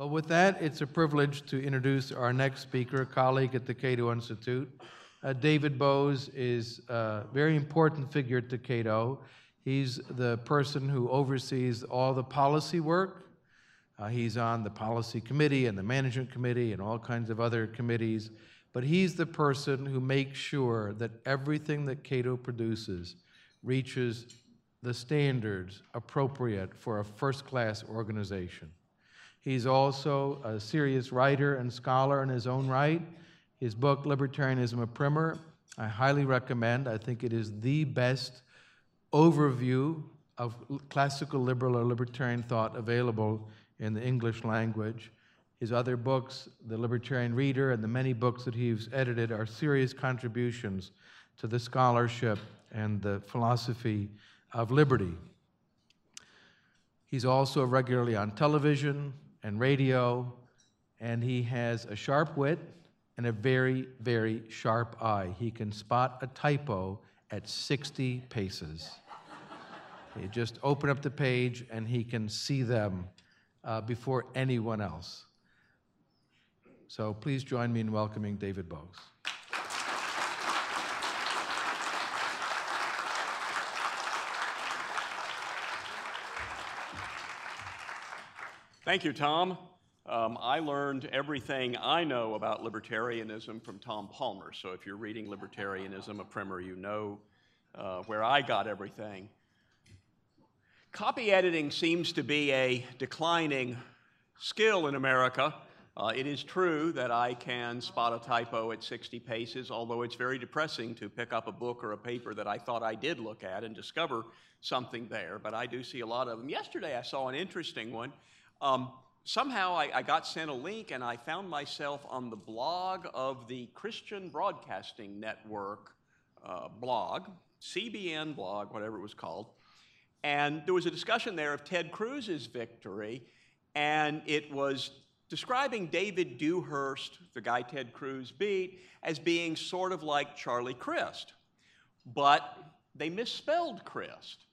Well, with that, it's a privilege to introduce our next speaker, a colleague at the Cato Institute. Uh, David Boaz is a very important figure at Cato. He's the person who oversees all the policy work. Uh, he's on the policy committee and the management committee and all kinds of other committees. But he's the person who makes sure that everything that Cato produces reaches the standards appropriate for a first class organization. He's also a serious writer and scholar in his own right. His book, Libertarianism, a Primer, I highly recommend. I think it is the best overview of classical liberal or libertarian thought available in the English language. His other books, The Libertarian Reader, and the many books that he's edited, are serious contributions to the scholarship and the philosophy of liberty. He's also regularly on television and radio, and he has a sharp wit and a very, very sharp eye. He can spot a typo at 60 paces. you just open up the page and he can see them uh, before anyone else. So please join me in welcoming David Boaz. Thank you, Tom. Um, I learned everything I know about libertarianism from Tom Palmer. So if you're reading Libertarianism, a primer, you know uh, where I got everything. Copy editing seems to be a declining skill in America. Uh, it is true that I can spot a typo at 60 paces, although it's very depressing to pick up a book or a paper that I thought I did look at and discover something there, but I do see a lot of them. Yesterday I saw an interesting one. Um, somehow I, I, got sent a link and I found myself on the blog of the Christian Broadcasting Network uh, blog, CBN blog, whatever it was called. And there was a discussion there of Ted Cruz's victory, and it was describing David Dewhurst, the guy Ted Cruz beat, as being sort of like Charlie Crist. But they misspelled Crist.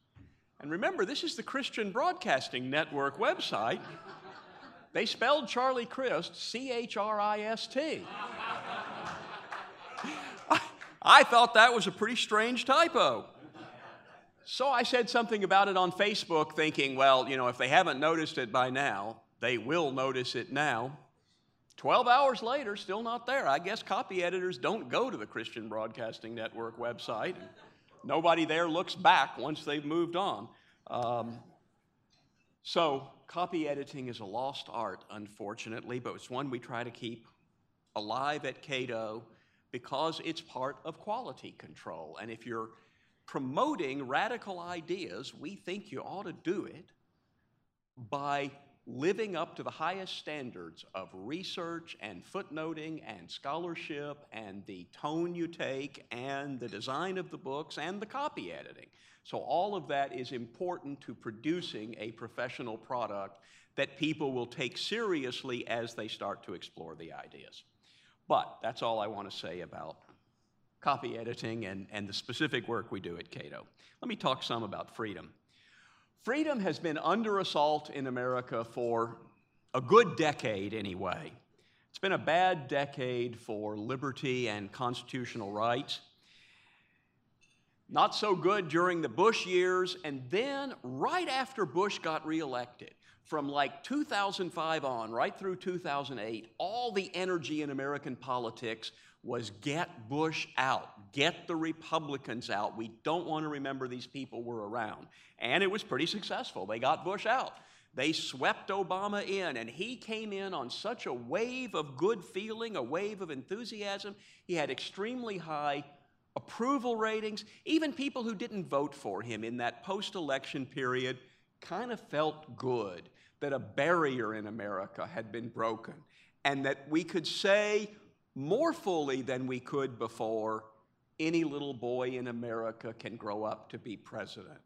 And remember, this is the Christian Broadcasting Network website. They spelled Charlie Crist C H R I S T. I thought that was a pretty strange typo. So I said something about it on Facebook, thinking, well, you know, if they haven't noticed it by now, they will notice it now. 12 hours later, still not there. I guess copy editors don't go to the Christian Broadcasting Network website. Nobody there looks back once they've moved on. Um, so, copy editing is a lost art, unfortunately, but it's one we try to keep alive at Cato because it's part of quality control. And if you're promoting radical ideas, we think you ought to do it by living up to the highest standards of research and footnoting and scholarship and the tone you take and the design of the books and the copy editing. So, all of that is important to producing a professional product that people will take seriously as they start to explore the ideas. But that's all I want to say about copy editing and, and the specific work we do at Cato. Let me talk some about freedom. Freedom has been under assault in America for a good decade, anyway. It's been a bad decade for liberty and constitutional rights. Not so good during the Bush years, and then right after Bush got reelected, from like 2005 on, right through 2008, all the energy in American politics was get Bush out, get the Republicans out. We don't want to remember these people were around. And it was pretty successful. They got Bush out. They swept Obama in, and he came in on such a wave of good feeling, a wave of enthusiasm. He had extremely high approval ratings. Even people who didn't vote for him in that post election period kind of felt good that a barrier in America had been broken and that we could say more fully than we could before any little boy in America can grow up to be president.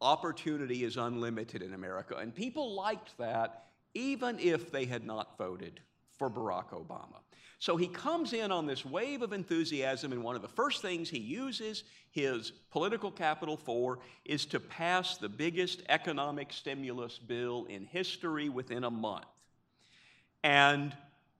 Opportunity is unlimited in America, and people liked that even if they had not voted for Barack Obama. So he comes in on this wave of enthusiasm, and one of the first things he uses his political capital for is to pass the biggest economic stimulus bill in history within a month. And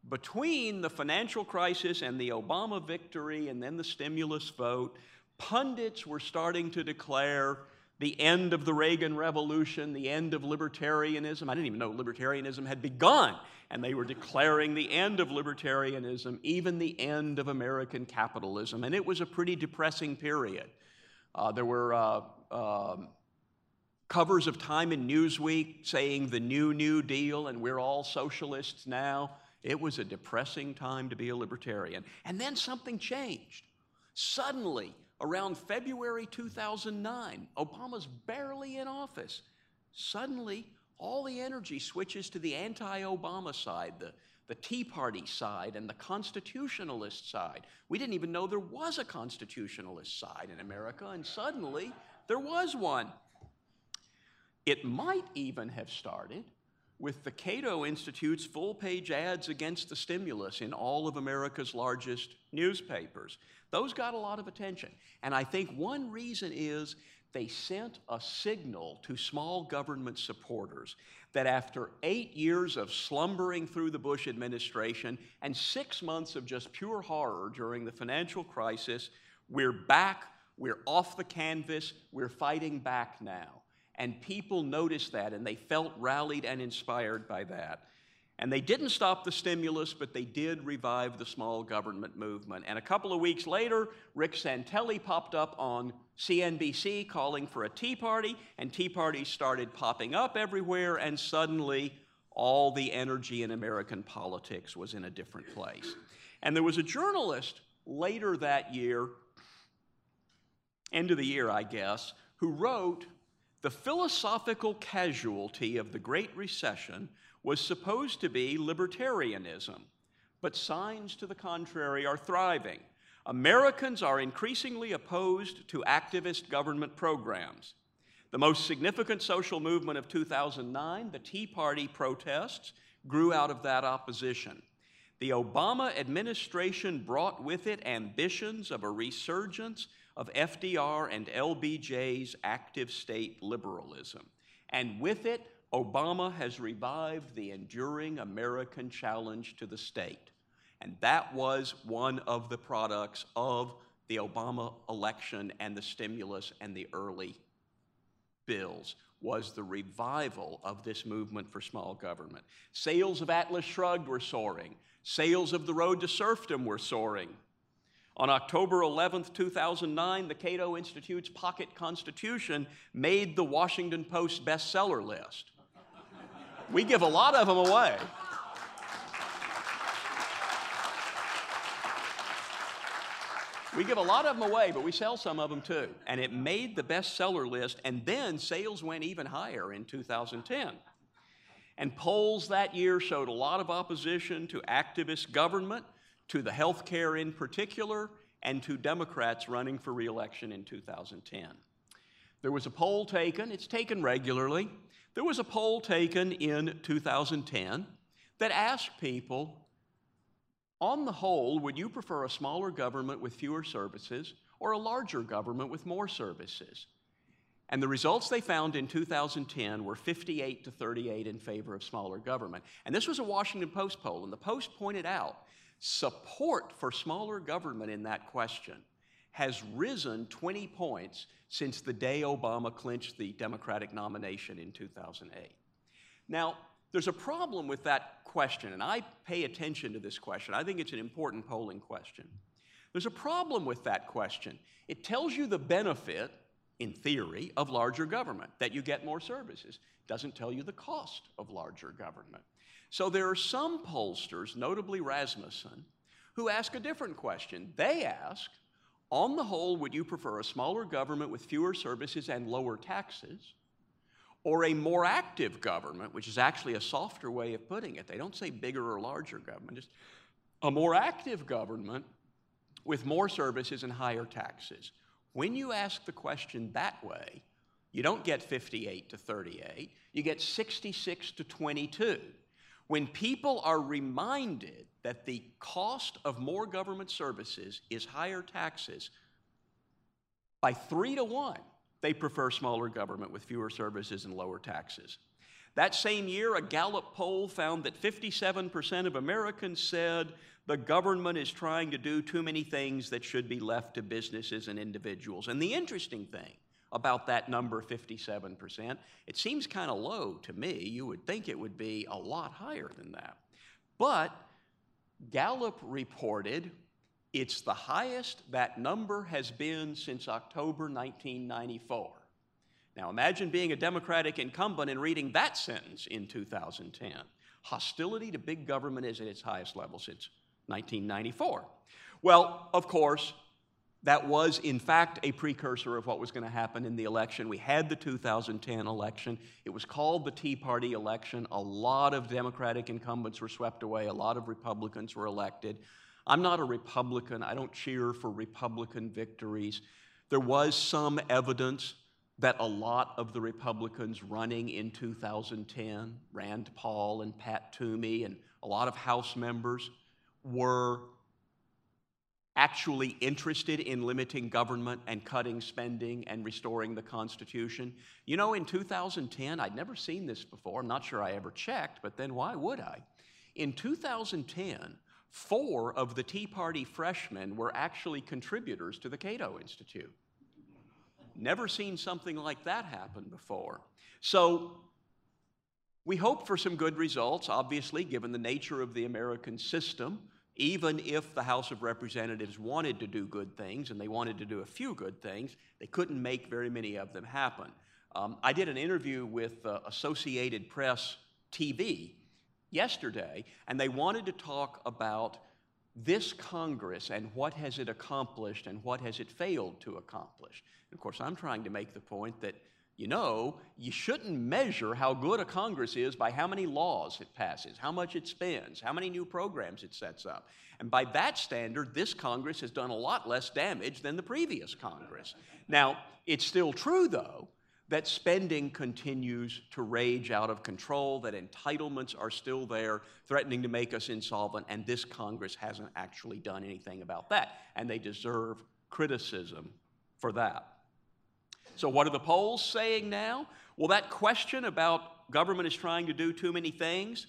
between the financial crisis and the Obama victory and then the stimulus vote, pundits were starting to declare the end of the Reagan Revolution, the end of libertarianism. I didn't even know libertarianism had begun. And they were declaring the end of libertarianism, even the end of American capitalism. And it was a pretty depressing period. Uh, there were uh, uh, covers of Time and Newsweek saying the new New Deal and we're all socialists now. It was a depressing time to be a libertarian. And then something changed. Suddenly, around February 2009, Obama's barely in office. Suddenly, all the energy switches to the anti Obama side, the, the Tea Party side, and the constitutionalist side. We didn't even know there was a constitutionalist side in America, and suddenly there was one. It might even have started with the Cato Institute's full page ads against the stimulus in all of America's largest newspapers. Those got a lot of attention. And I think one reason is they sent a signal to small government supporters that after eight years of slumbering through the Bush administration and six months of just pure horror during the financial crisis, we're back, we're off the canvas, we're fighting back now. And people noticed that and they felt rallied and inspired by that. And they didn't stop the stimulus, but they did revive the small government movement. And a couple of weeks later, Rick Santelli popped up on CNBC calling for a Tea Party, and Tea Parties started popping up everywhere, and suddenly all the energy in American politics was in a different place. And there was a journalist later that year, end of the year, I guess, who wrote the philosophical casualty of the Great Recession was supposed to be libertarianism, but signs to the contrary are thriving. Americans are increasingly opposed to activist government programs. The most significant social movement of 2009, the Tea Party protests, grew out of that opposition. The Obama administration brought with it ambitions of a resurgence of FDR and LBJ's active state liberalism. And with it, Obama has revived the enduring American challenge to the state. And that was one of the products of the Obama election and the stimulus and the early bills was the revival of this movement for small government. Sales of Atlas Shrugged were soaring. Sales of The Road to Serfdom were soaring. On October 11th, 2009, the Cato Institute's Pocket Constitution made the Washington Post bestseller list. We give a lot of them away. We give a lot of them away, but we sell some of them too. And it made the bestseller list, and then sales went even higher in 2010. And polls that year showed a lot of opposition to activist government to the health care in particular, and to Democrats running for reelection in 2010. There was a poll taken, it's taken regularly. There was a poll taken in 2010 that asked people, on the whole, would you prefer a smaller government with fewer services or a larger government with more services? And the results they found in 2010 were 58 to 38 in favor of smaller government. And this was a Washington Post poll, and the Post pointed out Support for smaller government in that question has risen 20 points since the day Obama clinched the Democratic nomination in 2008. Now, there's a problem with that question, and I pay attention to this question. I think it's an important polling question. There's a problem with that question. It tells you the benefit, in theory, of larger government, that you get more services. It doesn't tell you the cost of larger government. So there are some pollsters, notably Rasmussen, who ask a different question. They ask, on the whole, would you prefer a smaller government with fewer services and lower taxes? Or a more active government, which is actually a softer way of putting it. They don't say bigger or larger government, just a more active government with more services and higher taxes. When you ask the question that way, you don't get 58 to 38, you get 66 to 22. When people are reminded that the cost of more government services is higher taxes, by three to one, they prefer smaller government with fewer services and lower taxes. That same year, a Gallup poll found that 57% of Americans said the government is trying to do too many things that should be left to businesses and individuals. And the interesting thing about that number, 57%, it seems kind of low to me. You would think it would be a lot higher than that. But Gallup reported it's the highest that number has been since October 1994. Now imagine being a Democratic incumbent and reading that sentence in 2010. Hostility to big government is at its highest level since 1994. Well, of course, that was in fact a precursor of what was going to happen in the election. We had the 2010 election. It was called the Tea Party election. A lot of Democratic incumbents were swept away, a lot of Republicans were elected. I'm not a Republican. I don't cheer for Republican victories. There was some evidence that a lot of the Republicans running in 2010, Rand Paul and Pat Toomey, and a lot of House members, were actually interested in limiting government and cutting spending and restoring the Constitution. You know, in 2010, I'd never seen this before. I'm not sure I ever checked, but then why would I? In 2010, four of the Tea Party freshmen were actually contributors to the Cato Institute. Never seen something like that happen before. So, we hope for some good results, obviously, given the nature of the American system. Even if the House of Representatives wanted to do good things, and they wanted to do a few good things, they couldn't make very many of them happen. Um, I did an interview with uh, Associated Press TV yesterday, and they wanted to talk about this Congress and what has it accomplished and what has it failed to accomplish. And of course, I'm trying to make the point that you know, you shouldn't measure how good a Congress is by how many laws it passes, how much it spends, how many new programs it sets up. And by that standard, this Congress has done a lot less damage than the previous Congress. Now, it's still true, though, that spending continues to rage out of control, that entitlements are still there, threatening to make us insolvent, and this Congress hasn't actually done anything about that. And they deserve criticism for that. So, what are the polls saying now? Well, that question about government is trying to do too many things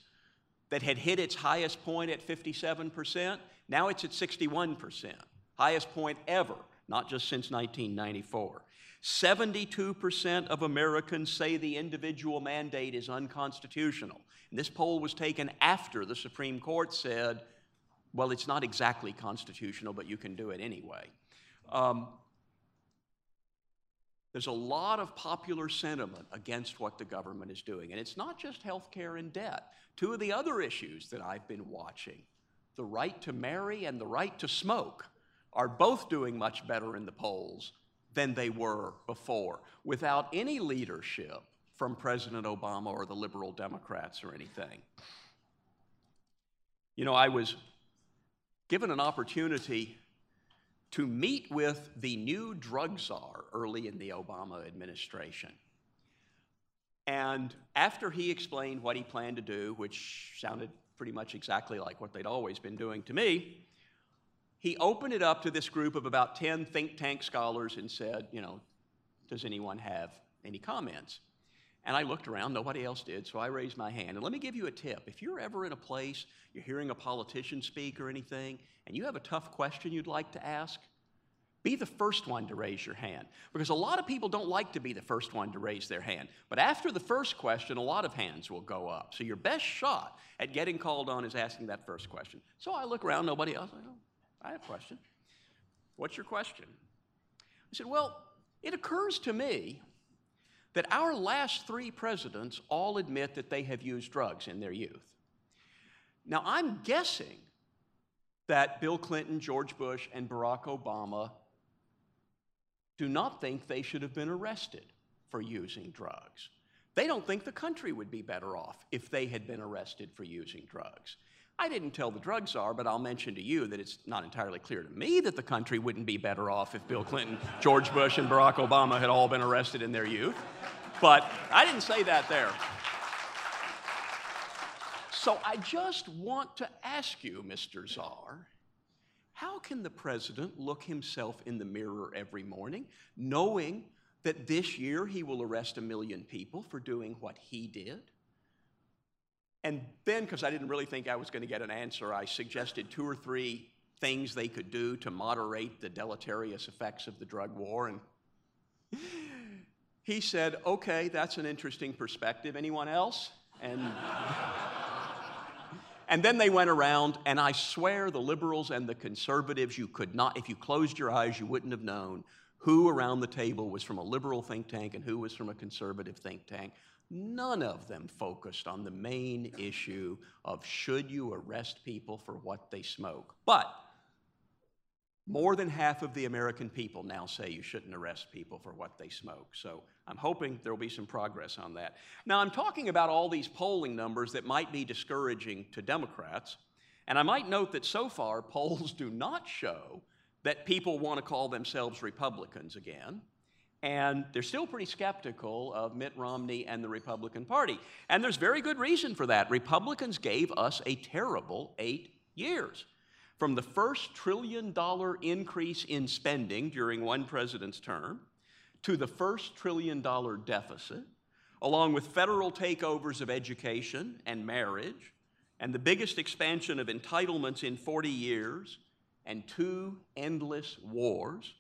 that had hit its highest point at 57%, now it's at 61%. Highest point ever, not just since 1994. 72% of Americans say the individual mandate is unconstitutional. And this poll was taken after the Supreme Court said, well, it's not exactly constitutional, but you can do it anyway. Um, there's a lot of popular sentiment against what the government is doing. And it's not just health care and debt. Two of the other issues that I've been watching the right to marry and the right to smoke are both doing much better in the polls than they were before, without any leadership from President Obama or the liberal Democrats or anything. You know, I was given an opportunity to meet with the new drug czar early in the Obama administration. And after he explained what he planned to do, which sounded pretty much exactly like what they'd always been doing to me, he opened it up to this group of about 10 think tank scholars and said, you know, does anyone have any comments? And I looked around, nobody else did, so I raised my hand. And let me give you a tip. If you're ever in a place, you're hearing a politician speak or anything, and you have a tough question you'd like to ask, be the first one to raise your hand. Because a lot of people don't like to be the first one to raise their hand. But after the first question, a lot of hands will go up. So your best shot at getting called on is asking that first question. So I look around, nobody else. I go, I have a question. What's your question? I said, Well, it occurs to me that our last three presidents all admit that they have used drugs in their youth. Now, I'm guessing that Bill Clinton, George Bush, and Barack Obama do not think they should have been arrested for using drugs. They don't think the country would be better off if they had been arrested for using drugs. I didn't tell the drug czar, but I'll mention to you that it's not entirely clear to me that the country wouldn't be better off if Bill Clinton, George Bush, and Barack Obama had all been arrested in their youth. But I didn't say that there. So I just want to ask you, Mr. Czar, how can the president look himself in the mirror every morning knowing that this year he will arrest a million people for doing what he did? And then, because I didn't really think I was going to get an answer, I suggested two or three things they could do to moderate the deleterious effects of the drug war. And he said, Okay, that's an interesting perspective. Anyone else? And, and then they went around, and I swear the liberals and the conservatives, you could not, if you closed your eyes, you wouldn't have known who around the table was from a liberal think tank and who was from a conservative think tank. None of them focused on the main issue of should you arrest people for what they smoke. But more than half of the American people now say you shouldn't arrest people for what they smoke. So I'm hoping there will be some progress on that. Now, I'm talking about all these polling numbers that might be discouraging to Democrats. And I might note that so far, polls do not show that people want to call themselves Republicans again and they're still pretty skeptical of Mitt Romney and the Republican Party. And there's very good reason for that. Republicans gave us a terrible eight years. From the first trillion dollar increase in spending during one president's term to the first trillion dollar deficit, along with federal takeovers of education and marriage, and the biggest expansion of entitlements in 40 years, and two endless wars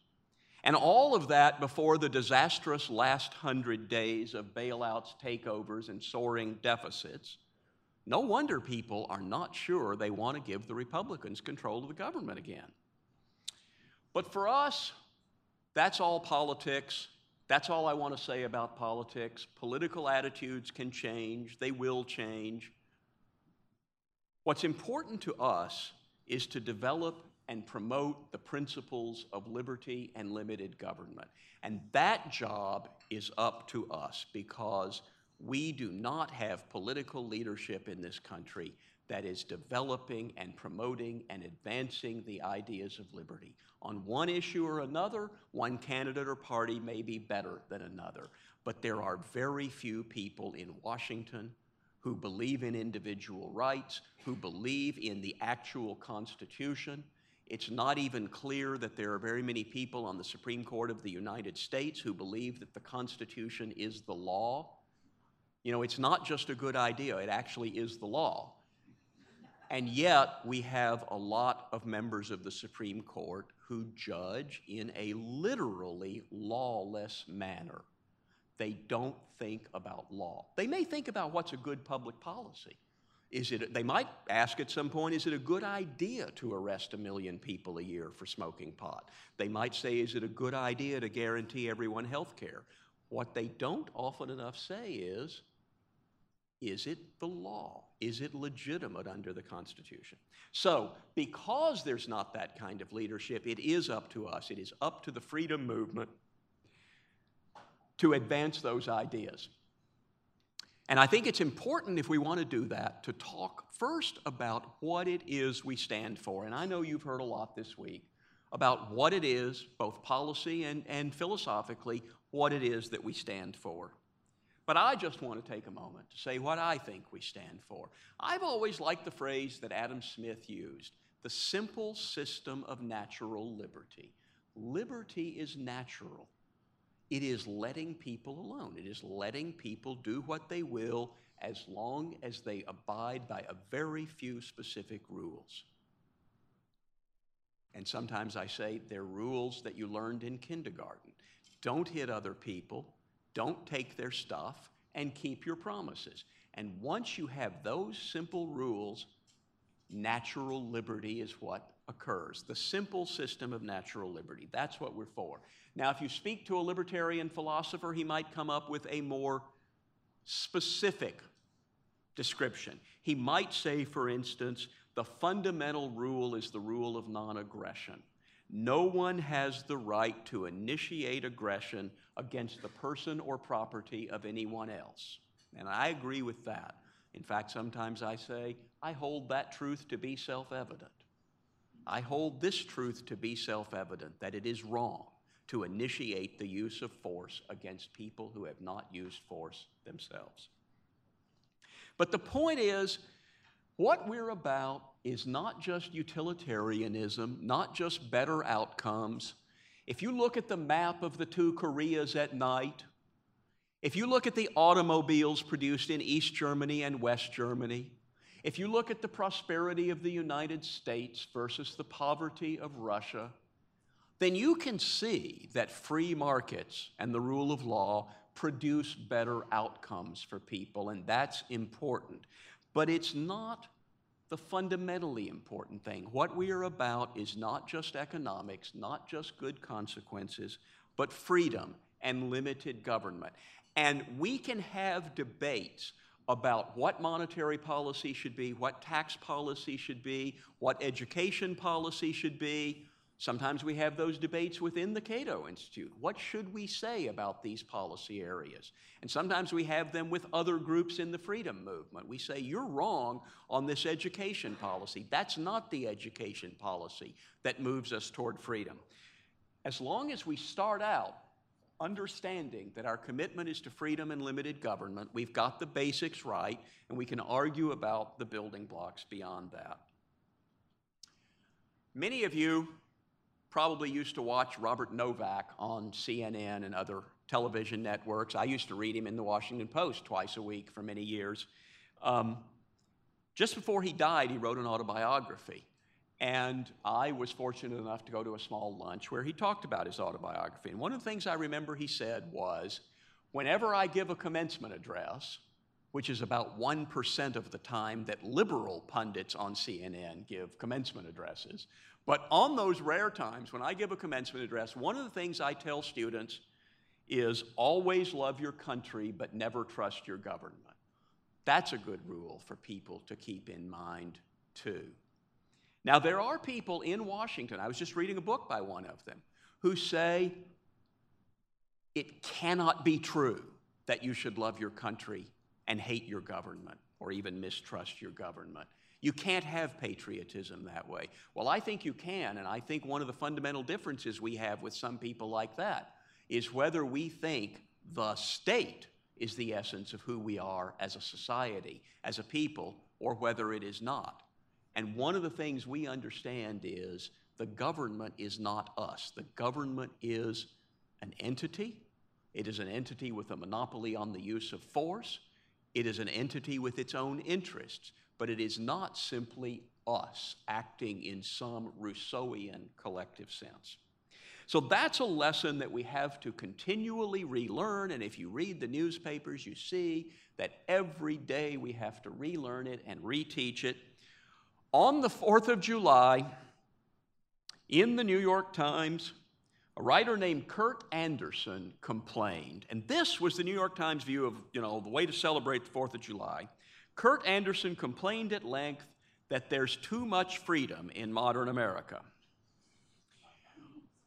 and all of that before the disastrous last hundred days of bailouts, takeovers, and soaring deficits. No wonder people are not sure they want to give the Republicans control of the government again. But for us, that's all politics. That's all I want to say about politics. Political attitudes can change, they will change. What's important to us is to develop and promote the principles of liberty and limited government. And that job is up to us because we do not have political leadership in this country that is developing and promoting and advancing the ideas of liberty. On one issue or another, one candidate or party may be better than another, but there are very few people in Washington who believe in individual rights, who believe in the actual Constitution, it's not even clear that there are very many people on the Supreme Court of the United States who believe that the Constitution is the law. You know, it's not just a good idea, it actually is the law. And yet, we have a lot of members of the Supreme Court who judge in a literally lawless manner. They don't think about law. They may think about what's a good public policy, is it, they might ask at some point, is it a good idea to arrest a million people a year for smoking pot? They might say, is it a good idea to guarantee everyone health care? What they don't often enough say is, is it the law? Is it legitimate under the Constitution? So, because there's not that kind of leadership, it is up to us, it is up to the freedom movement to advance those ideas. And I think it's important if we want to do that to talk first about what it is we stand for. And I know you've heard a lot this week about what it is, both policy and, and philosophically, what it is that we stand for. But I just want to take a moment to say what I think we stand for. I've always liked the phrase that Adam Smith used the simple system of natural liberty. Liberty is natural. It is letting people alone. It is letting people do what they will as long as they abide by a very few specific rules. And sometimes I say they're rules that you learned in kindergarten. Don't hit other people, don't take their stuff, and keep your promises. And once you have those simple rules, natural liberty is what occurs. The simple system of natural liberty. That's what we're for. Now, if you speak to a libertarian philosopher, he might come up with a more specific description. He might say, for instance, the fundamental rule is the rule of non aggression. No one has the right to initiate aggression against the person or property of anyone else. And I agree with that. In fact, sometimes I say, I hold that truth to be self evident. I hold this truth to be self evident that it is wrong to initiate the use of force against people who have not used force themselves. But the point is, what we're about is not just utilitarianism, not just better outcomes. If you look at the map of the two Koreas at night, If you look at the automobiles produced in East Germany and West Germany, if you look at the prosperity of the United States versus the poverty of Russia, then you can see that free markets and the rule of law produce better outcomes for people, and that's important. But it's not the fundamentally important thing. What we are about is not just economics, not just good consequences, but freedom and limited government. And we can have debates about what monetary policy should be, what tax policy should be, what education policy should be, Sometimes we have those debates within the Cato Institute. What should we say about these policy areas? And sometimes we have them with other groups in the freedom movement. We say, you're wrong on this education policy. That's not the education policy that moves us toward freedom. As long as we start out understanding that our commitment is to freedom and limited government, we've got the basics right, and we can argue about the building blocks beyond that. Many of you probably used to watch Robert Novak on CNN and other television networks. I used to read him in the Washington Post twice a week for many years. Um, just before he died, he wrote an autobiography. And I was fortunate enough to go to a small lunch where he talked about his autobiography. And one of the things I remember he said was whenever I give a commencement address, which is about 1% of the time that liberal pundits on CNN give commencement addresses. But on those rare times when I give a commencement address, one of the things I tell students is always love your country, but never trust your government. That's a good rule for people to keep in mind, too. Now, there are people in Washington, I was just reading a book by one of them, who say it cannot be true that you should love your country and hate your government or even mistrust your government. You can't have patriotism that way. Well, I think you can, and I think one of the fundamental differences we have with some people like that is whether we think the state is the essence of who we are as a society, as a people, or whether it is not. And one of the things we understand is the government is not us. The government is an entity. It is an entity with a monopoly on the use of force. It is an entity with its own interests, but it is not simply us acting in some Rousseauian collective sense. So that's a lesson that we have to continually relearn. And if you read the newspapers, you see that every day we have to relearn it and reteach it. On the 4th of July, in the New York Times, a writer named Kurt Andersen complained, and this was the New York Times view of, you know, the way to celebrate the 4th of July. Kurt Andersen complained at length that there's too much freedom in modern America.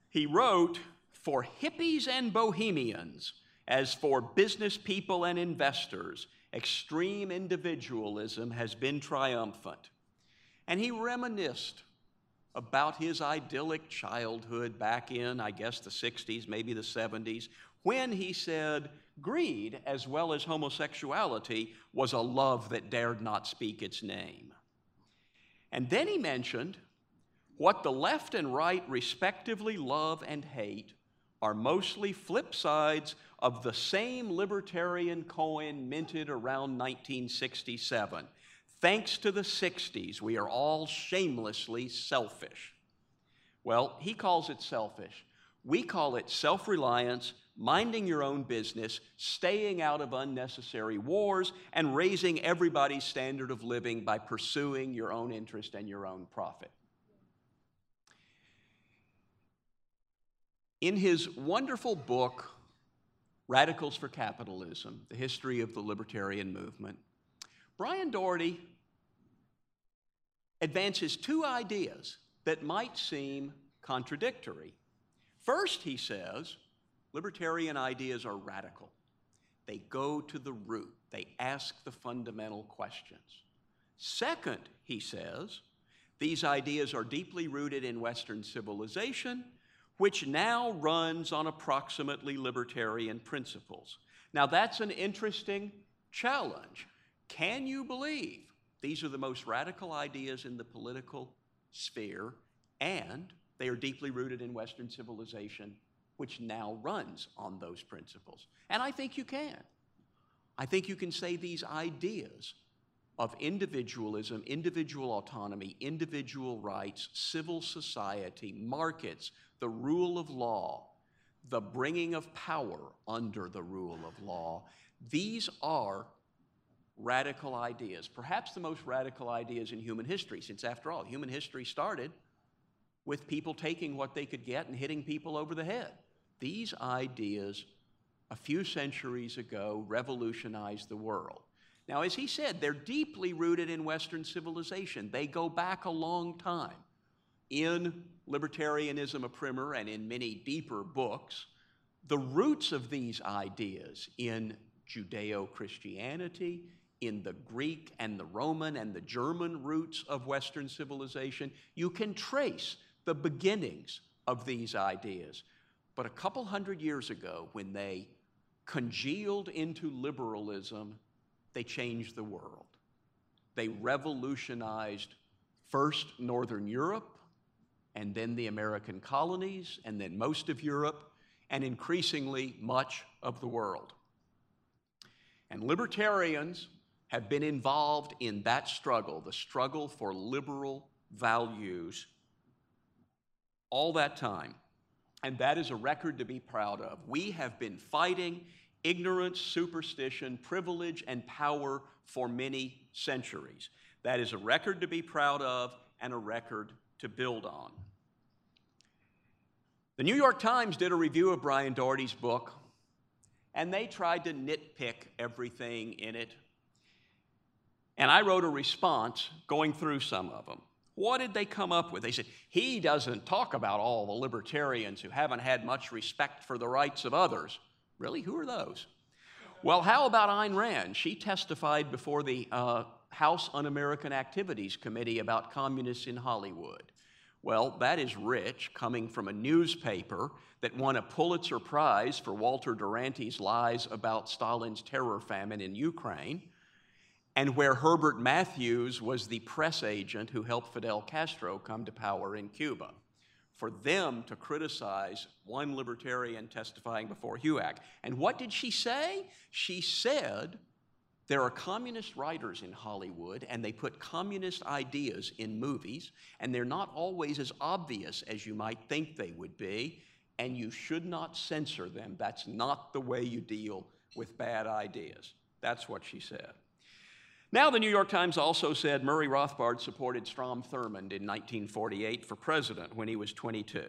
He wrote, For hippies and bohemians, as for business people and investors, extreme individualism has been triumphant. And he reminisced about his idyllic childhood back in, I guess, the 60s, maybe the 70s, when he said greed, as well as homosexuality, was a love that dared not speak its name. And then he mentioned what the left and right respectively love and hate are mostly flip sides of the same libertarian coin minted around 1967. Thanks to the 60s, we are all shamelessly selfish. Well, he calls it selfish. We call it self reliance, minding your own business, staying out of unnecessary wars, and raising everybody's standard of living by pursuing your own interest and your own profit. In his wonderful book, Radicals for Capitalism The History of the Libertarian Movement, Brian Doherty advances two ideas that might seem contradictory. First, he says, libertarian ideas are radical. They go to the root, they ask the fundamental questions. Second, he says, these ideas are deeply rooted in Western civilization, which now runs on approximately libertarian principles. Now, that's an interesting challenge can you believe these are the most radical ideas in the political sphere and they are deeply rooted in Western civilization which now runs on those principles. And I think you can. I think you can say these ideas of individualism, individual autonomy, individual rights, civil society, markets, the rule of law, the bringing of power under the rule of law, these are radical ideas, perhaps the most radical ideas in human history, since after all, human history started with people taking what they could get and hitting people over the head. These ideas, a few centuries ago, revolutionized the world. Now, as he said, they're deeply rooted in Western civilization. They go back a long time. In Libertarianism, a primer, and in many deeper books, the roots of these ideas in Judeo Christianity, in the Greek and the Roman and the German roots of Western civilization, you can trace the beginnings of these ideas. But a couple hundred years ago, when they congealed into liberalism, they changed the world. They revolutionized first Northern Europe, and then the American colonies, and then most of Europe, and increasingly much of the world. And libertarians have been involved in that struggle, the struggle for liberal values, all that time. And that is a record to be proud of. We have been fighting ignorance, superstition, privilege, and power for many centuries. That is a record to be proud of and a record to build on. The New York Times did a review of Brian Doherty's book, and they tried to nitpick everything in it and I wrote a response going through some of them. What did they come up with? They said, he doesn't talk about all the libertarians who haven't had much respect for the rights of others. Really? Who are those? Well, how about Ayn Rand? She testified before the uh, House Un American Activities Committee about communists in Hollywood. Well, that is rich coming from a newspaper that won a Pulitzer Prize for Walter Duranty's lies about Stalin's terror famine in Ukraine and where Herbert Matthews was the press agent who helped Fidel Castro come to power in Cuba. For them to criticize one libertarian testifying before HUAC. And what did she say? She said, there are communist writers in Hollywood, and they put communist ideas in movies, and they're not always as obvious as you might think they would be, and you should not censor them. That's not the way you deal with bad ideas. That's what she said. Now, the New York Times also said Murray Rothbard supported Strom Thurmond in 1948 for president when he was 22.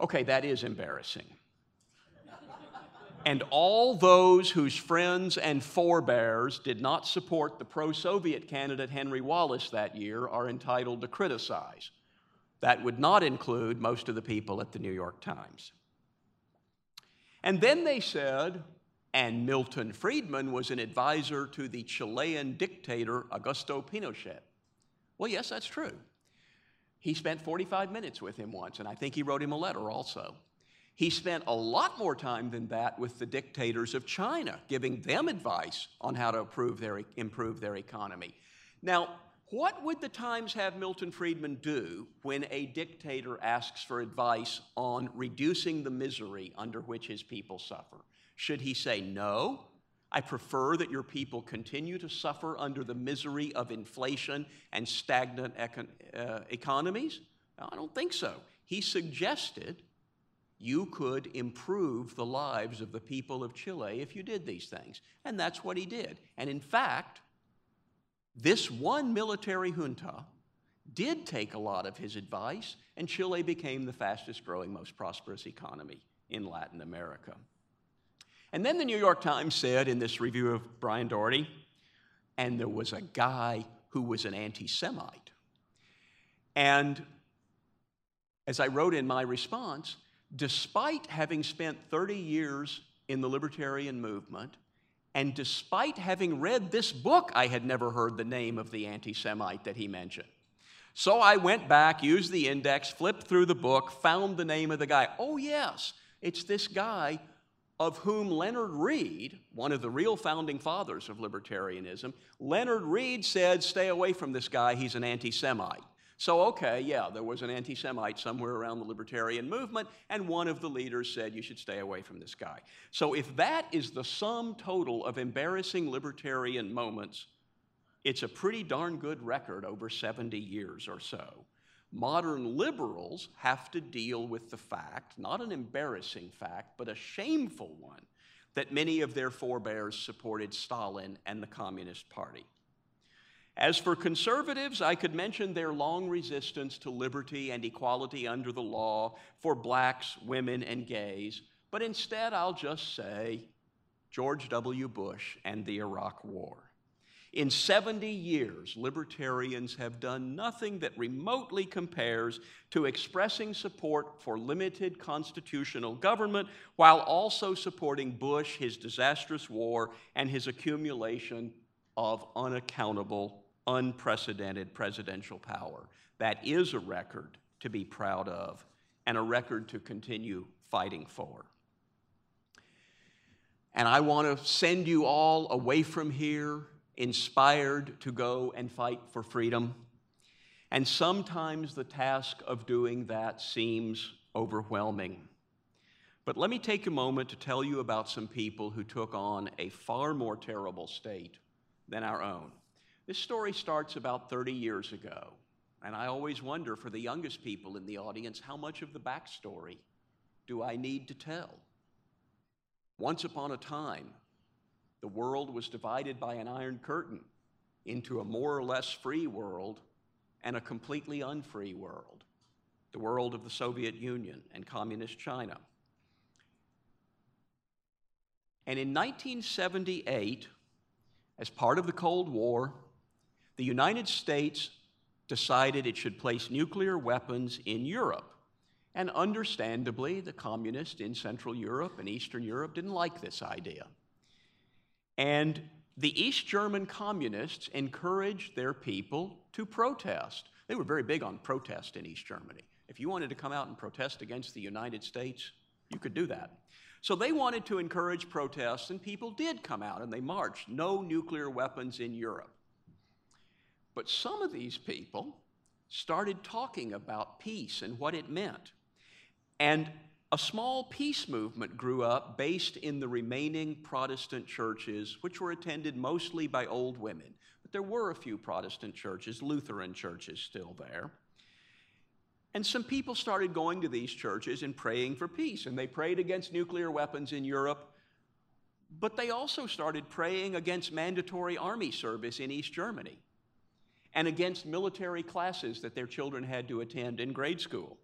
Okay, that is embarrassing. and all those whose friends and forebears did not support the pro Soviet candidate Henry Wallace that year are entitled to criticize. That would not include most of the people at the New York Times. And then they said, and Milton Friedman was an advisor to the Chilean dictator Augusto Pinochet. Well, yes, that's true. He spent 45 minutes with him once, and I think he wrote him a letter also. He spent a lot more time than that with the dictators of China, giving them advice on how to improve their, improve their economy. Now, what would the Times have Milton Friedman do when a dictator asks for advice on reducing the misery under which his people suffer? Should he say, No, I prefer that your people continue to suffer under the misery of inflation and stagnant econ- uh, economies? No, I don't think so. He suggested you could improve the lives of the people of Chile if you did these things. And that's what he did. And in fact, this one military junta did take a lot of his advice, and Chile became the fastest growing, most prosperous economy in Latin America. And then the New York Times said in this review of Brian Doherty, and there was a guy who was an anti Semite. And as I wrote in my response, despite having spent 30 years in the libertarian movement, and despite having read this book, I had never heard the name of the anti Semite that he mentioned. So I went back, used the index, flipped through the book, found the name of the guy. Oh, yes, it's this guy of whom Leonard Read, one of the real founding fathers of libertarianism, Leonard Read said, Stay away from this guy, he's an anti Semite. So, okay, yeah, there was an anti Semite somewhere around the libertarian movement, and one of the leaders said you should stay away from this guy. So, if that is the sum total of embarrassing libertarian moments, it's a pretty darn good record over 70 years or so. Modern liberals have to deal with the fact, not an embarrassing fact, but a shameful one, that many of their forebears supported Stalin and the Communist Party. As for conservatives, I could mention their long resistance to liberty and equality under the law for blacks, women, and gays, but instead I'll just say George W. Bush and the Iraq War. In 70 years, libertarians have done nothing that remotely compares to expressing support for limited constitutional government while also supporting Bush, his disastrous war, and his accumulation of unaccountable unprecedented presidential power. That is a record to be proud of and a record to continue fighting for. And I want to send you all away from here inspired to go and fight for freedom. And sometimes the task of doing that seems overwhelming. But let me take a moment to tell you about some people who took on a far more terrible state than our own. This story starts about 30 years ago, and I always wonder for the youngest people in the audience how much of the backstory do I need to tell? Once upon a time, the world was divided by an iron curtain into a more or less free world and a completely unfree world, the world of the Soviet Union and Communist China. And in 1978, as part of the Cold War, the United States decided it should place nuclear weapons in Europe. And understandably, the communists in Central Europe and Eastern Europe didn't like this idea. And the East German communists encouraged their people to protest. They were very big on protest in East Germany. If you wanted to come out and protest against the United States, you could do that. So they wanted to encourage protests, and people did come out and they marched no nuclear weapons in Europe. But some of these people started talking about peace and what it meant. And a small peace movement grew up based in the remaining Protestant churches, which were attended mostly by old women. But there were a few Protestant churches, Lutheran churches still there. And some people started going to these churches and praying for peace. And they prayed against nuclear weapons in Europe, but they also started praying against mandatory army service in East Germany and against military classes that their children had to attend in grade school.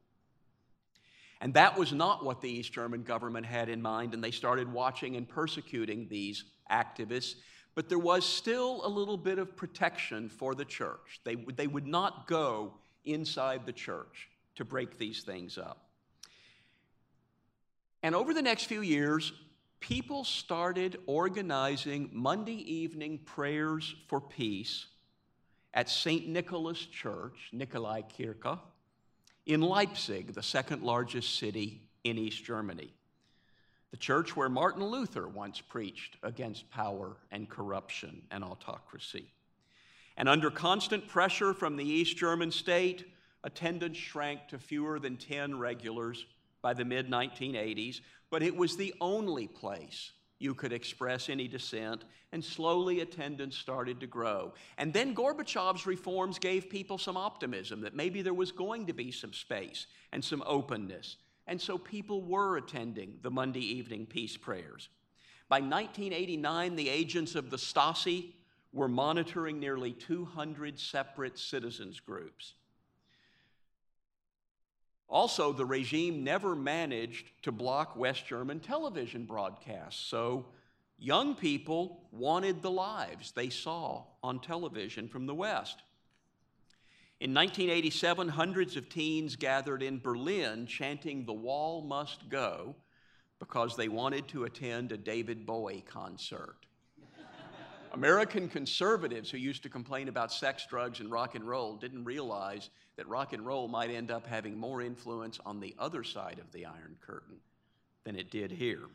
And that was not what the East German government had in mind, and they started watching and persecuting these activists. But there was still a little bit of protection for the church. They, they would not go inside the church to break these things up. And over the next few years, people started organizing Monday evening prayers for peace at St. Nicholas Church, Nikolai Kirche, in Leipzig, the second largest city in East Germany. The church where Martin Luther once preached against power and corruption and autocracy. And under constant pressure from the East German state, attendance shrank to fewer than 10 regulars by the mid 1980s, but it was the only place you could express any dissent, and slowly attendance started to grow. And then Gorbachev's reforms gave people some optimism that maybe there was going to be some space and some openness. And so people were attending the Monday evening peace prayers. By 1989, the agents of the Stasi were monitoring nearly 200 separate citizens groups. Also, the regime never managed to block West German television broadcasts, so young people wanted the lives they saw on television from the West. In 1987, hundreds of teens gathered in Berlin chanting, The Wall Must Go, because they wanted to attend a David Bowie concert. American conservatives who used to complain about sex, drugs, and rock and roll didn't realize that rock and roll might end up having more influence on the other side of the Iron Curtain than it did here.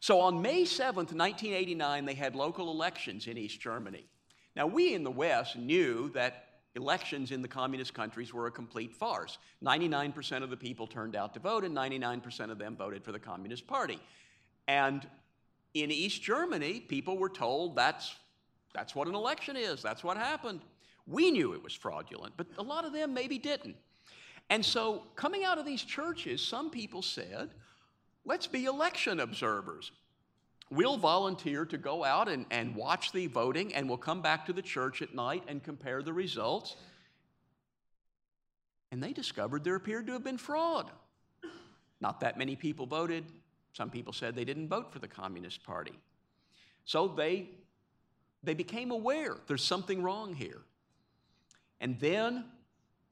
So on May 7th, 1989, they had local elections in East Germany. Now, we in the West knew that elections in the communist countries were a complete farce. 99% of the people turned out to vote, and 99% of them voted for the Communist Party. And in East Germany, people were told that's, that's what an election is, that's what happened. We knew it was fraudulent, but a lot of them maybe didn't. And so, coming out of these churches, some people said, let's be election observers. We'll volunteer to go out and, and watch the voting, and we'll come back to the church at night and compare the results. And they discovered there appeared to have been fraud. Not that many people voted. Some people said they didn't vote for the Communist Party. So they, they became aware there's something wrong here. And then,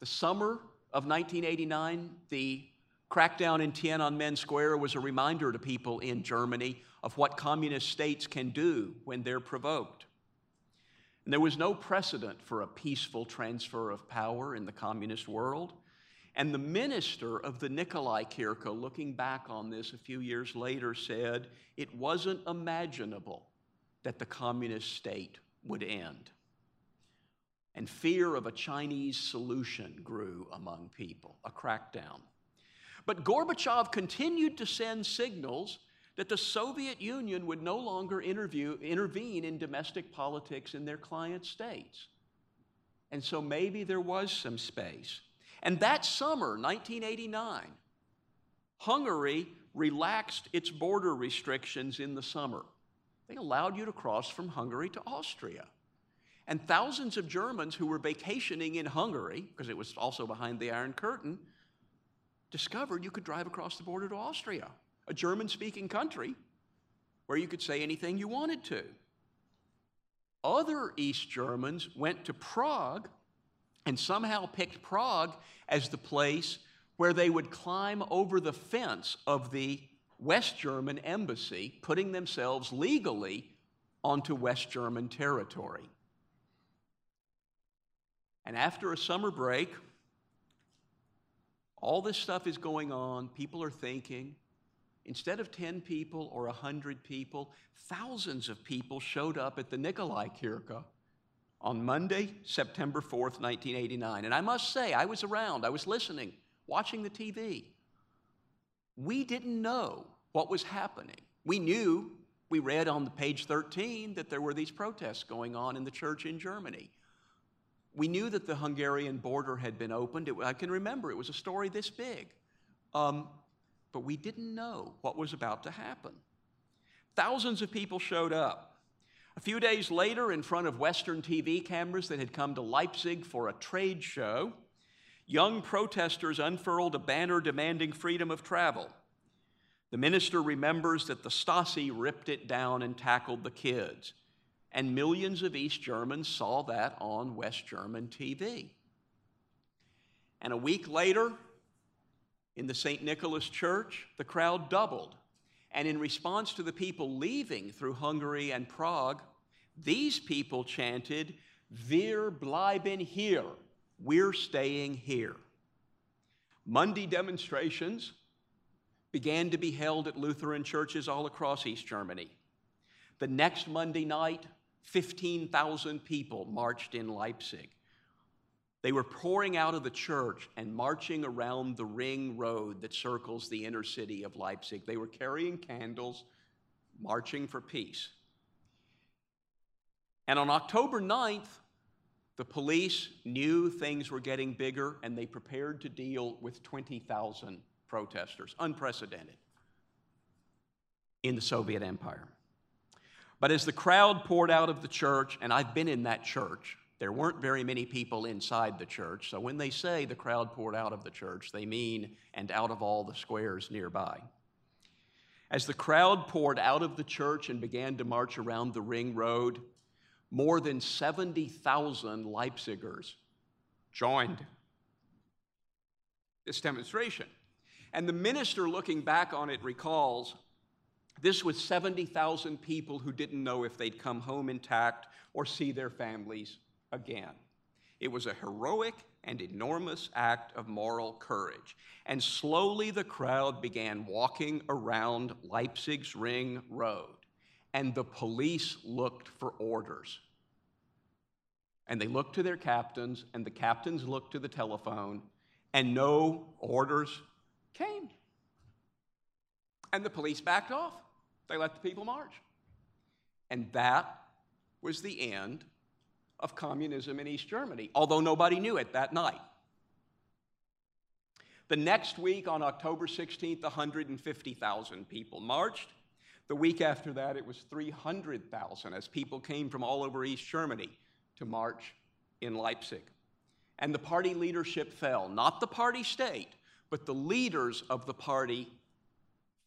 the summer of 1989, the crackdown in Tiananmen Square was a reminder to people in Germany of what communist states can do when they're provoked. And there was no precedent for a peaceful transfer of power in the communist world. And the minister of the Nikolai Kirche, looking back on this a few years later, said it wasn't imaginable that the communist state would end. And fear of a Chinese solution grew among people, a crackdown. But Gorbachev continued to send signals that the Soviet Union would no longer intervene in domestic politics in their client states. And so maybe there was some space. And that summer, 1989, Hungary relaxed its border restrictions in the summer. They allowed you to cross from Hungary to Austria. And thousands of Germans who were vacationing in Hungary, because it was also behind the Iron Curtain, discovered you could drive across the border to Austria a German speaking country where you could say anything you wanted to. Other East Germans went to Prague and somehow picked Prague as the place where they would climb over the fence of the West German embassy, putting themselves legally onto West German territory. And after a summer break, all this stuff is going on. People are thinking, Instead of 10 people or 100 people, thousands of people showed up at the Nikolai Kirche on Monday, September 4th, 1989. And I must say, I was around, I was listening, watching the TV. We didn't know what was happening. We knew, we read on the page 13 that there were these protests going on in the church in Germany. We knew that the Hungarian border had been opened. It, I can remember it was a story this big. Um, but we didn't know what was about to happen. Thousands of people showed up. A few days later, in front of Western TV cameras that had come to Leipzig for a trade show, young protesters unfurled a banner demanding freedom of travel. The minister remembers that the Stasi ripped it down and tackled the kids, and millions of East Germans saw that on West German TV. And a week later, in the St. Nicholas Church, the crowd doubled. And in response to the people leaving through Hungary and Prague, these people chanted, Wir bleiben hier. We're staying here. Monday demonstrations began to be held at Lutheran churches all across East Germany. The next Monday night, 15,000 people marched in Leipzig. They were pouring out of the church and marching around the ring road that circles the inner city of Leipzig. They were carrying candles, marching for peace. And on October 9th, the police knew things were getting bigger and they prepared to deal with 20,000 protesters, unprecedented in the Soviet Empire. But as the crowd poured out of the church, and I've been in that church, there weren't very many people inside the church, so when they say the crowd poured out of the church, they mean and out of all the squares nearby. As the crowd poured out of the church and began to march around the ring road, more than 70,000 Leipzigers joined this demonstration. And the minister, looking back on it, recalls this was 70,000 people who didn't know if they'd come home intact or see their families again. It was a heroic and enormous act of moral courage. And slowly the crowd began walking around Leipzig's Ring Road, and the police looked for orders. And they looked to their captains, and the captains looked to the telephone, and no orders came. And the police backed off. They let the people march. And that was the end of communism in East Germany, although nobody knew it that night. The next week, on October 16th, 150,000 people marched. The week after that, it was 300,000 as people came from all over East Germany to march in Leipzig. And the party leadership fell. Not the party state, but the leaders of the party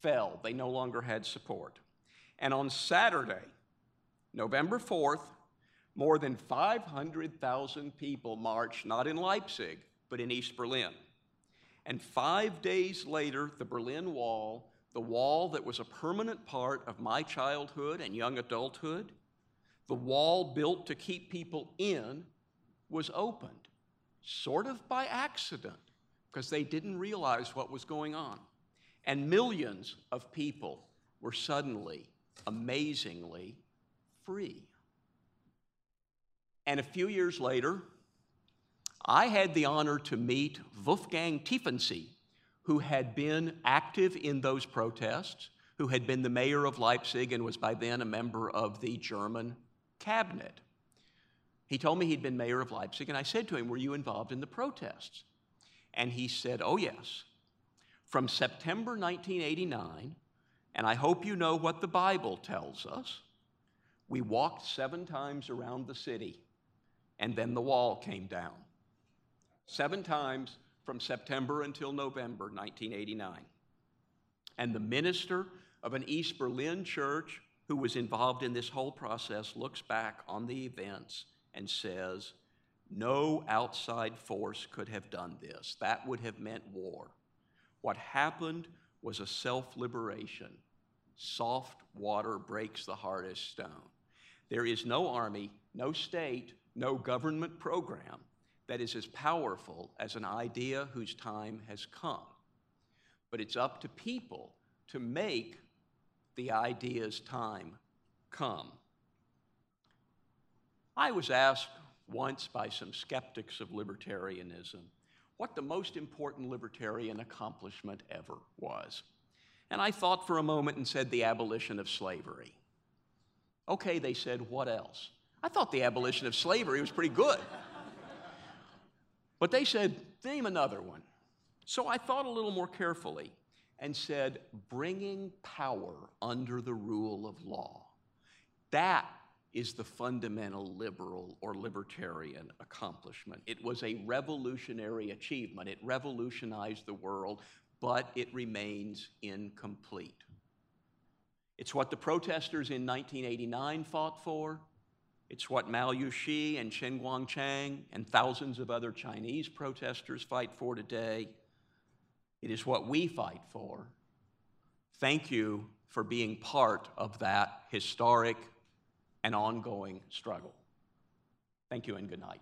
fell. They no longer had support. And on Saturday, November 4th, more than 500,000 people marched, not in Leipzig, but in East Berlin. And five days later, the Berlin Wall, the wall that was a permanent part of my childhood and young adulthood, the wall built to keep people in, was opened, sort of by accident, because they didn't realize what was going on. And millions of people were suddenly, amazingly, free. And a few years later, I had the honor to meet Wolfgang Tiefensee, who had been active in those protests, who had been the mayor of Leipzig and was by then a member of the German cabinet. He told me he'd been mayor of Leipzig, and I said to him, Were you involved in the protests? And he said, Oh, yes. From September 1989, and I hope you know what the Bible tells us, we walked seven times around the city, and then the wall came down seven times from September until November 1989. And the minister of an East Berlin church who was involved in this whole process looks back on the events and says, No outside force could have done this. That would have meant war. What happened was a self liberation. Soft water breaks the hardest stone. There is no army, no state, no government program that is as powerful as an idea whose time has come. But it's up to people to make the idea's time come. I was asked once by some skeptics of libertarianism what the most important libertarian accomplishment ever was. And I thought for a moment and said the abolition of slavery. Okay, they said, what else? I thought the abolition of slavery was pretty good. But they said, name another one. So I thought a little more carefully and said, bringing power under the rule of law. That is the fundamental liberal or libertarian accomplishment. It was a revolutionary achievement. It revolutionized the world, but it remains incomplete. It's what the protesters in 1989 fought for. It's what Mao Yushi and Chen Guangcheng and thousands of other Chinese protesters fight for today. It is what we fight for. Thank you for being part of that historic and ongoing struggle. Thank you and good night.